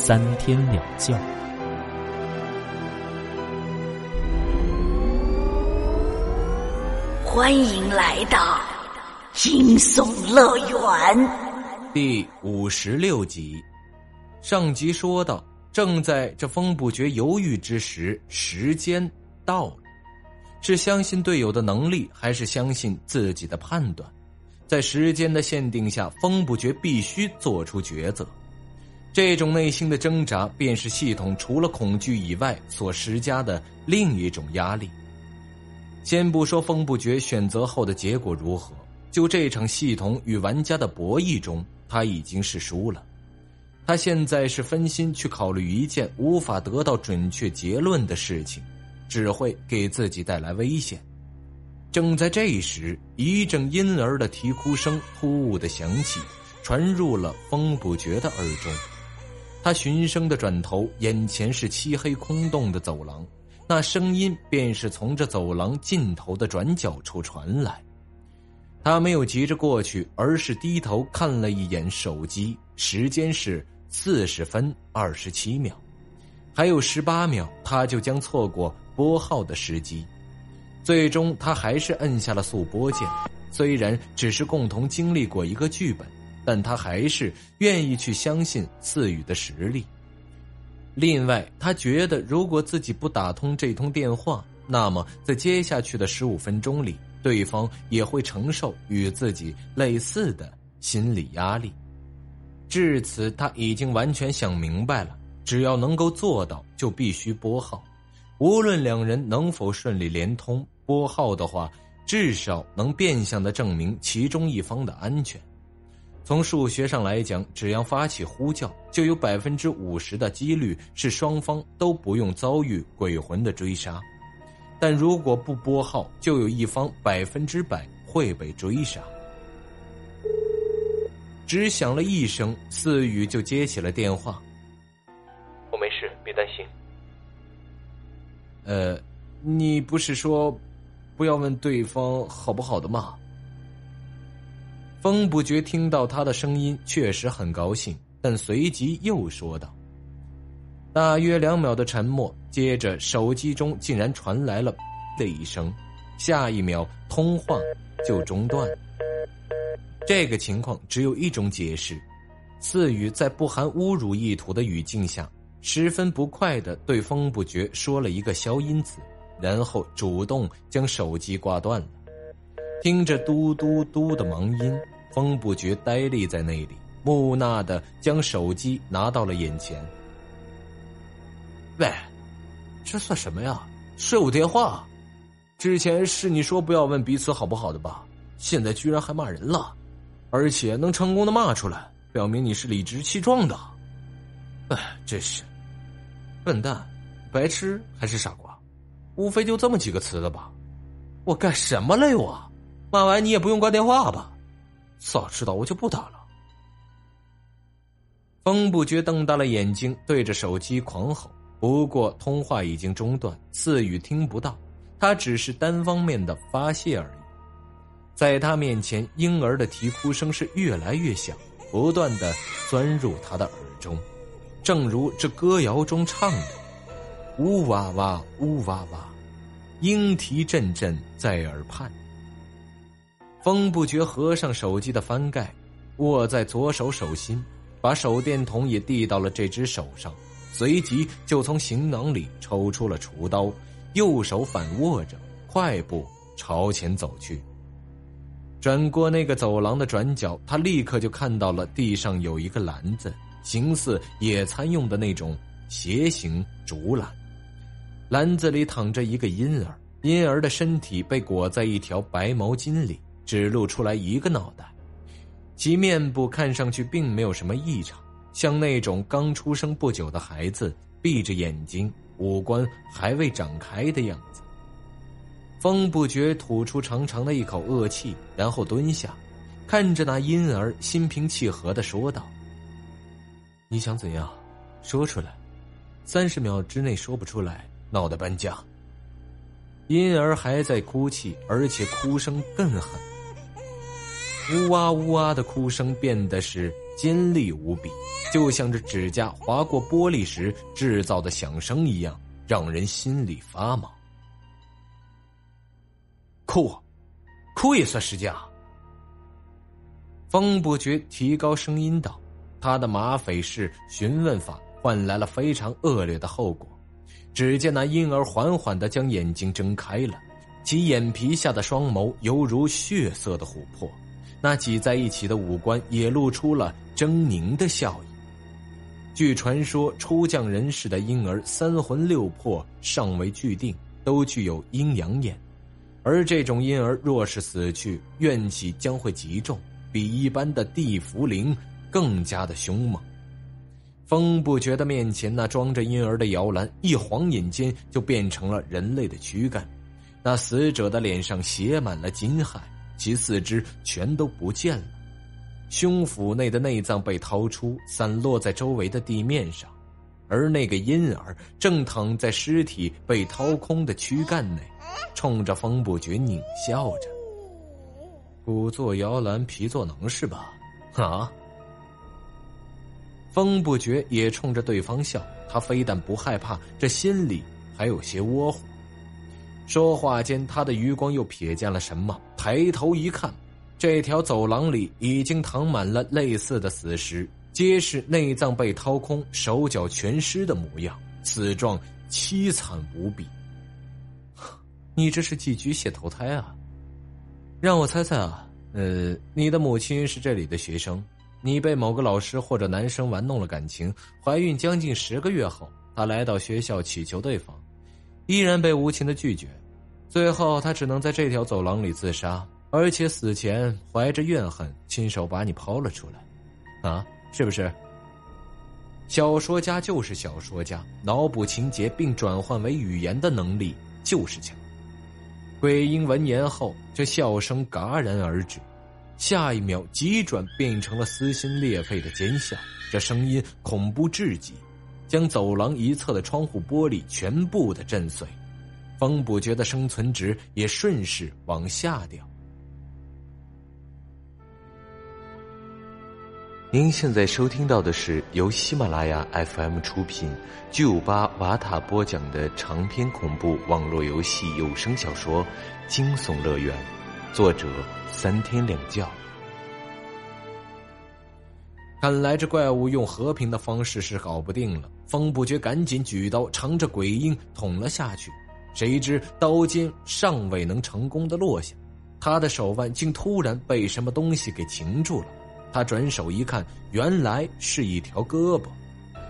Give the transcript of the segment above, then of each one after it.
三天两觉。欢迎来到惊悚乐园第五十六集。上集说到，正在这风不觉犹豫之时，时间到了。是相信队友的能力，还是相信自己的判断？在时间的限定下，风不觉必须做出抉择。这种内心的挣扎，便是系统除了恐惧以外所施加的另一种压力。先不说风不绝选择后的结果如何，就这场系统与玩家的博弈中，他已经是输了。他现在是分心去考虑一件无法得到准确结论的事情，只会给自己带来危险。正在这时，一阵婴儿的啼哭声突兀的响起，传入了风不绝的耳中。他循声的转头，眼前是漆黑空洞的走廊，那声音便是从这走廊尽头的转角处传来。他没有急着过去，而是低头看了一眼手机，时间是四十分二十七秒，还有十八秒，他就将错过拨号的时机。最终，他还是摁下了速拨键，虽然只是共同经历过一个剧本。但他还是愿意去相信赐予的实力。另外，他觉得如果自己不打通这通电话，那么在接下去的十五分钟里，对方也会承受与自己类似的心理压力。至此，他已经完全想明白了：只要能够做到，就必须拨号。无论两人能否顺利连通，拨号的话，至少能变相的证明其中一方的安全。从数学上来讲，只要发起呼叫，就有百分之五十的几率是双方都不用遭遇鬼魂的追杀；但如果不拨号，就有一方百分之百会被追杀。只响了一声，四宇就接起了电话：“我没事，别担心。”“呃，你不是说不要问对方好不好的吗？”风不觉听到他的声音，确实很高兴，但随即又说道：“大约两秒的沉默，接着手机中竟然传来了‘的一声，下一秒通话就中断了。这个情况只有一种解释：四宇在不含侮辱意图的语境下，十分不快的对风不觉说了一个消音词，然后主动将手机挂断了。”听着嘟嘟嘟的忙音，风不觉呆立在那里，木讷的将手机拿到了眼前。喂，这算什么呀？税务电话？之前是你说不要问彼此好不好的吧？现在居然还骂人了，而且能成功的骂出来，表明你是理直气壮的。哎，真是，笨蛋，白痴还是傻瓜？无非就这么几个词了吧？我干什么了我？骂完你也不用挂电话吧？早知道我就不打了。风不觉瞪大了眼睛，对着手机狂吼。不过通话已经中断，四语听不到，他只是单方面的发泄而已。在他面前，婴儿的啼哭声是越来越响，不断的钻入他的耳中，正如这歌谣中唱的：“呜哇哇，呜哇哇，莺啼阵阵在耳畔。”风不觉合上手机的翻盖，握在左手手心，把手电筒也递到了这只手上，随即就从行囊里抽出了厨刀，右手反握着，快步朝前走去。转过那个走廊的转角，他立刻就看到了地上有一个篮子，形似野餐用的那种斜形竹篮，篮子里躺着一个婴儿，婴儿的身体被裹在一条白毛巾里。只露出来一个脑袋，其面部看上去并没有什么异常，像那种刚出生不久的孩子，闭着眼睛，五官还未展开的样子。风不觉吐出长长的一口恶气，然后蹲下，看着那婴儿，心平气和的说道：“你想怎样？说出来。三十秒之内说不出来，闹得搬家。”婴儿还在哭泣，而且哭声更狠，呜哇呜哇的哭声变得是尖利无比，就像这指甲划过玻璃时制造的响声一样，让人心里发毛。哭，哭也算时间啊！风不觉提高声音道：“他的马匪式询问法换来了非常恶劣的后果。”只见那婴儿缓缓的将眼睛睁开了，其眼皮下的双眸犹如血色的琥珀，那挤在一起的五官也露出了狰狞的笑意。据传说，出降人世的婴儿三魂六魄尚未具定，都具有阴阳眼，而这种婴儿若是死去，怨气将会极重，比一般的地府灵更加的凶猛。风不觉的面前那装着婴儿的摇篮，一晃眼间就变成了人类的躯干。那死者的脸上写满了惊骇，其四肢全都不见了，胸腹内的内脏被掏出，散落在周围的地面上，而那个婴儿正躺在尸体被掏空的躯干内，冲着风不觉狞笑着：“骨做摇篮，皮做能是吧？啊？”风不觉也冲着对方笑，他非但不害怕，这心里还有些窝火。说话间，他的余光又瞥见了什么，抬头一看，这条走廊里已经躺满了类似的死尸，皆是内脏被掏空、手脚全湿的模样，死状凄惨无比。你这是寄居蟹投胎啊？让我猜猜啊，呃，你的母亲是这里的学生。你被某个老师或者男生玩弄了感情，怀孕将近十个月后，她来到学校祈求对方，依然被无情的拒绝，最后他只能在这条走廊里自杀，而且死前怀着怨恨，亲手把你抛了出来，啊，是不是？小说家就是小说家，脑补情节并转换为语言的能力就是强。鬼婴闻言后，这笑声戛然而止。下一秒，急转变成了撕心裂肺的尖笑，这声音恐怖至极，将走廊一侧的窗户玻璃全部的震碎，风不觉的生存值也顺势往下掉。您现在收听到的是由喜马拉雅 FM 出品、巨五八瓦塔播讲的长篇恐怖网络游戏有声小说《惊悚乐园》，作者。三天两觉，看来这怪物用和平的方式是搞不定了。风不觉赶紧举刀朝着鬼婴捅了下去，谁知刀尖尚未能成功的落下，他的手腕竟突然被什么东西给擒住了。他转手一看，原来是一条胳膊，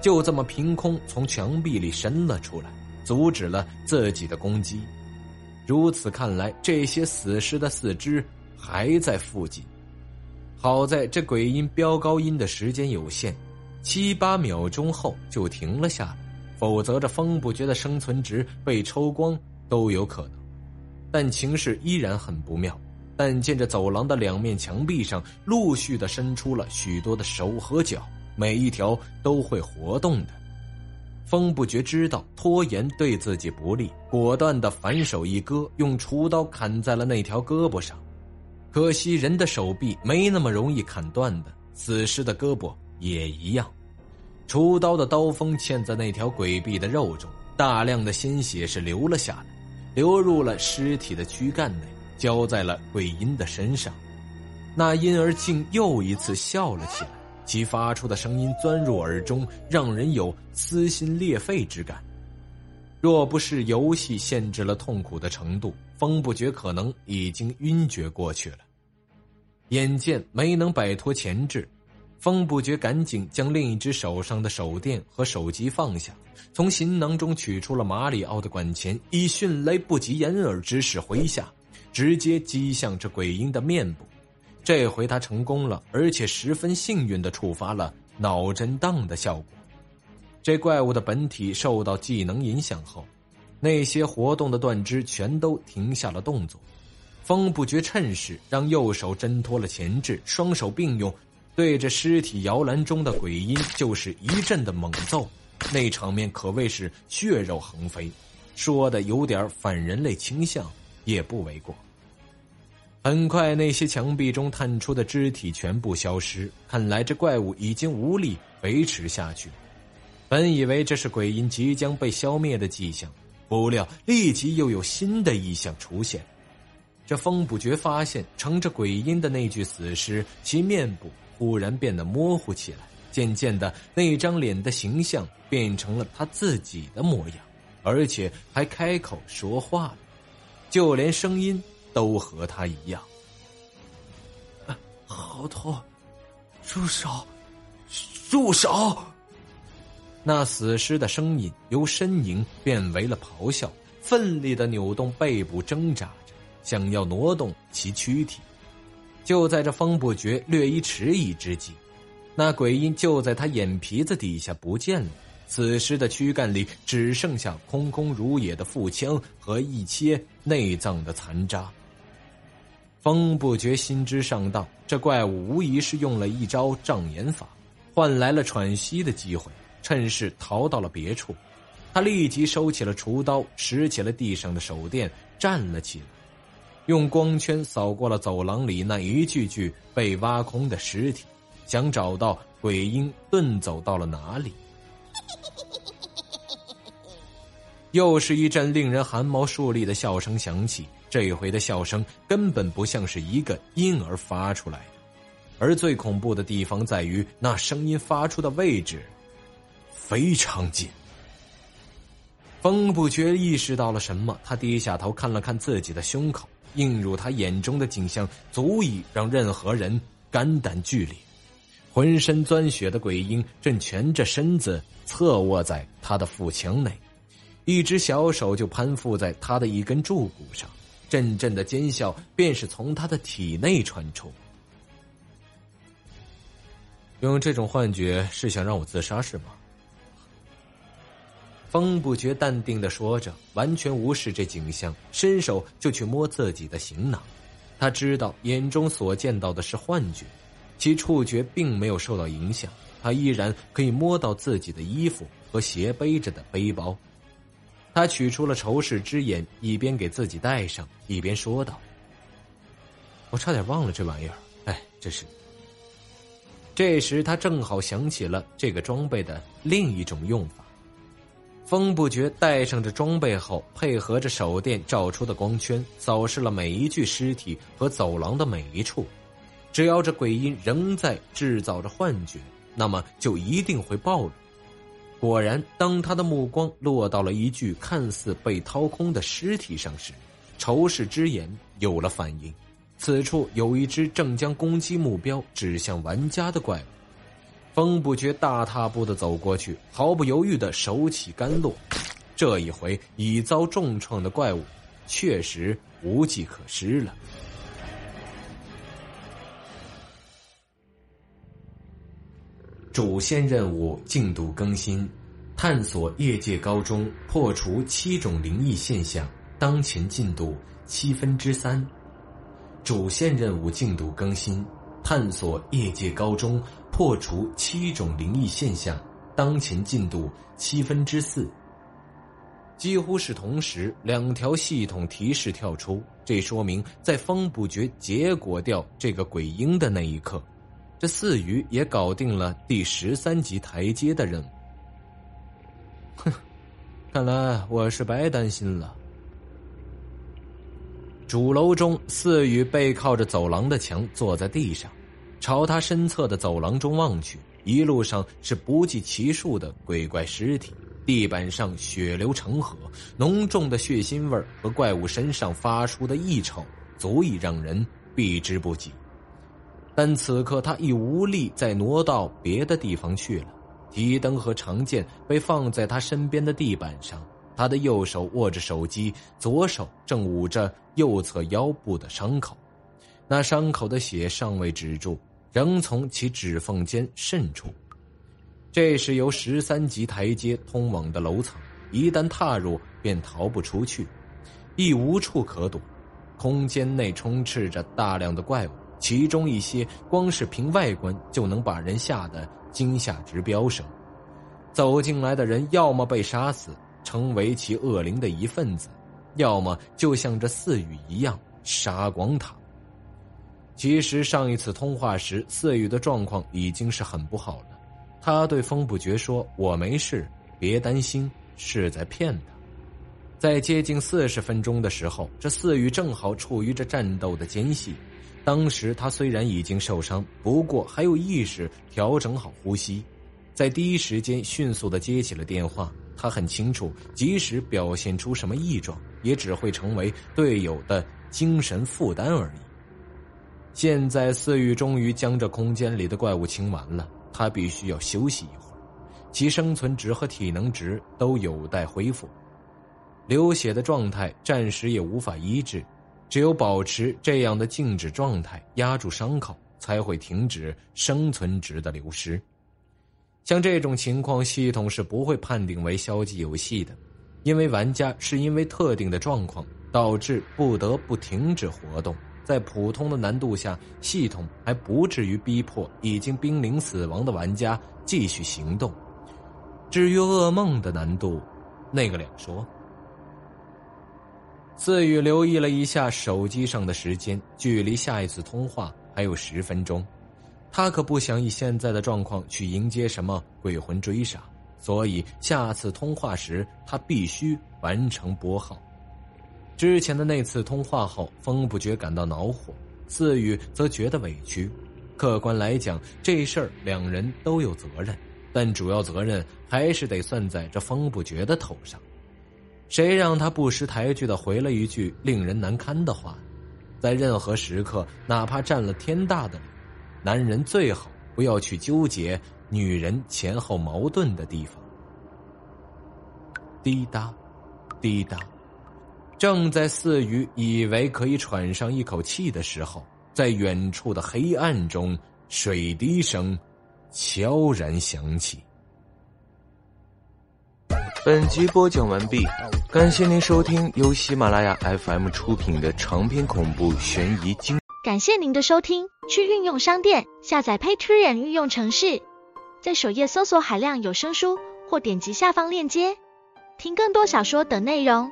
就这么凭空从墙壁里伸了出来，阻止了自己的攻击。如此看来，这些死尸的四肢。还在附近，好在这鬼音飙高音的时间有限，七八秒钟后就停了下来，否则这风不觉的生存值被抽光都有可能。但情势依然很不妙，但见着走廊的两面墙壁上陆续的伸出了许多的手和脚，每一条都会活动的。风不觉知道拖延对自己不利，果断的反手一割，用厨刀砍在了那条胳膊上。可惜人的手臂没那么容易砍断的，死尸的胳膊也一样。厨刀的刀锋嵌在那条鬼臂的肉中，大量的鲜血是流了下来，流入了尸体的躯干内，浇在了鬼婴的身上。那婴儿竟又一次笑了起来，其发出的声音钻入耳中，让人有撕心裂肺之感。若不是游戏限制了痛苦的程度。风不觉可能已经晕厥过去了，眼见没能摆脱钳制，风不觉赶紧将另一只手上的手电和手机放下，从行囊中取出了马里奥的管钳，以迅雷不及掩耳之势挥下，直接击向这鬼婴的面部。这回他成功了，而且十分幸运的触发了脑震荡的效果。这怪物的本体受到技能影响后，那些活动的断肢全都停下了动作。风不觉趁势让右手挣脱了前置，双手并用，对着尸体摇篮中的鬼婴就是一阵的猛揍。那场面可谓是血肉横飞，说的有点反人类倾向也不为过。很快，那些墙壁中探出的肢体全部消失，看来这怪物已经无力维持下去。本以为这是鬼婴即将被消灭的迹象，不料立即又有新的异象出现。这风不觉发现乘着鬼婴的那具死尸，其面部忽然变得模糊起来，渐渐的，那张脸的形象变成了他自己的模样，而且还开口说话了，就连声音都和他一样。啊好痛！住手！住手！那死尸的声音由呻吟变为了咆哮，奋力的扭动背部，挣扎着，想要挪动其躯体。就在这风不觉略一迟疑之际，那鬼婴就在他眼皮子底下不见了。此时的躯干里只剩下空空如也的腹腔和一些内脏的残渣。风不觉心知上当，这怪物无疑是用了一招障眼法，换来了喘息的机会。趁势逃到了别处，他立即收起了厨刀，拾起了地上的手电，站了起来，用光圈扫过了走廊里那一具具被挖空的尸体，想找到鬼婴遁走到了哪里。又是一阵令人汗毛竖立的笑声响起，这回的笑声根本不像是一个婴儿发出来的，而最恐怖的地方在于那声音发出的位置。非常近。风不觉意识到了什么，他低下头看了看自己的胸口，映入他眼中的景象足以让任何人肝胆俱裂。浑身钻血的鬼婴正蜷着身子侧卧在他的腹腔内，一只小手就攀附在他的一根柱骨上，阵阵的尖笑便是从他的体内传出。用这种幻觉是想让我自杀是吗？风不觉淡定的说着，完全无视这景象，伸手就去摸自己的行囊。他知道眼中所见到的是幻觉，其触觉并没有受到影响，他依然可以摸到自己的衣服和斜背着的背包。他取出了仇视之眼，一边给自己戴上，一边说道：“我差点忘了这玩意儿，哎，这是。”这时他正好想起了这个装备的另一种用法。风不觉带上这装备后，配合着手电照出的光圈，扫视了每一具尸体和走廊的每一处。只要这鬼音仍在制造着幻觉，那么就一定会暴露。果然，当他的目光落到了一具看似被掏空的尸体上时，仇视之眼有了反应。此处有一只正将攻击目标指向玩家的怪物。风不觉大踏步的走过去，毫不犹豫的手起甘落。这一回已遭重创的怪物，确实无计可施了。主线任务进度更新：探索业界高中，破除七种灵异现象。当前进度七分之三。主线任务进度更新。探索业界高中，破除七种灵异现象，当前进度七分之四。几乎是同时，两条系统提示跳出，这说明在风不觉结果掉这个鬼婴的那一刻，这四鱼也搞定了第十三级台阶的任务。哼，看来我是白担心了。主楼中，四羽背靠着走廊的墙，坐在地上，朝他身侧的走廊中望去。一路上是不计其数的鬼怪尸体，地板上血流成河，浓重的血腥味和怪物身上发出的异臭，足以让人避之不及。但此刻他已无力再挪到别的地方去了。提灯和长剑被放在他身边的地板上。他的右手握着手机，左手正捂着右侧腰部的伤口，那伤口的血尚未止住，仍从其指缝间渗出。这是由十三级台阶通往的楼层，一旦踏入便逃不出去，亦无处可躲。空间内充斥着大量的怪物，其中一些光是凭外观就能把人吓得惊吓值飙升。走进来的人要么被杀死，成为其恶灵的一份子，要么就像这四羽一样杀光他。其实上一次通话时，四羽的状况已经是很不好了。他对风不绝说：“我没事，别担心，是在骗他。”在接近四十分钟的时候，这四羽正好处于这战斗的间隙。当时他虽然已经受伤，不过还有意识，调整好呼吸，在第一时间迅速的接起了电话。他很清楚，即使表现出什么异状，也只会成为队友的精神负担而已。现在四羽终于将这空间里的怪物清完了。他必须要休息一会儿，其生存值和体能值都有待恢复。流血的状态暂时也无法医治，只有保持这样的静止状态，压住伤口，才会停止生存值的流失。像这种情况，系统是不会判定为消极游戏的，因为玩家是因为特定的状况导致不得不停止活动。在普通的难度下，系统还不至于逼迫已经濒临死亡的玩家继续行动。至于噩梦的难度，那个两说。四宇留意了一下手机上的时间，距离下一次通话还有十分钟，他可不想以现在的状况去迎接什么鬼魂追杀，所以下次通话时他必须完成拨号。之前的那次通话后，风不觉感到恼火，四宇则觉得委屈。客观来讲，这事儿两人都有责任，但主要责任还是得算在这风不觉的头上。谁让他不识抬举的回了一句令人难堪的话？在任何时刻，哪怕占了天大的理，男人最好不要去纠结女人前后矛盾的地方。滴答，滴答。正在四鱼以为可以喘上一口气的时候，在远处的黑暗中，水滴声悄然响起。本集播讲完毕，感谢您收听由喜马拉雅 FM 出品的长篇恐怖悬疑惊。感谢您的收听，去运用商店下载 Patreon 运用城市，在首页搜索海量有声书，或点击下方链接听更多小说等内容。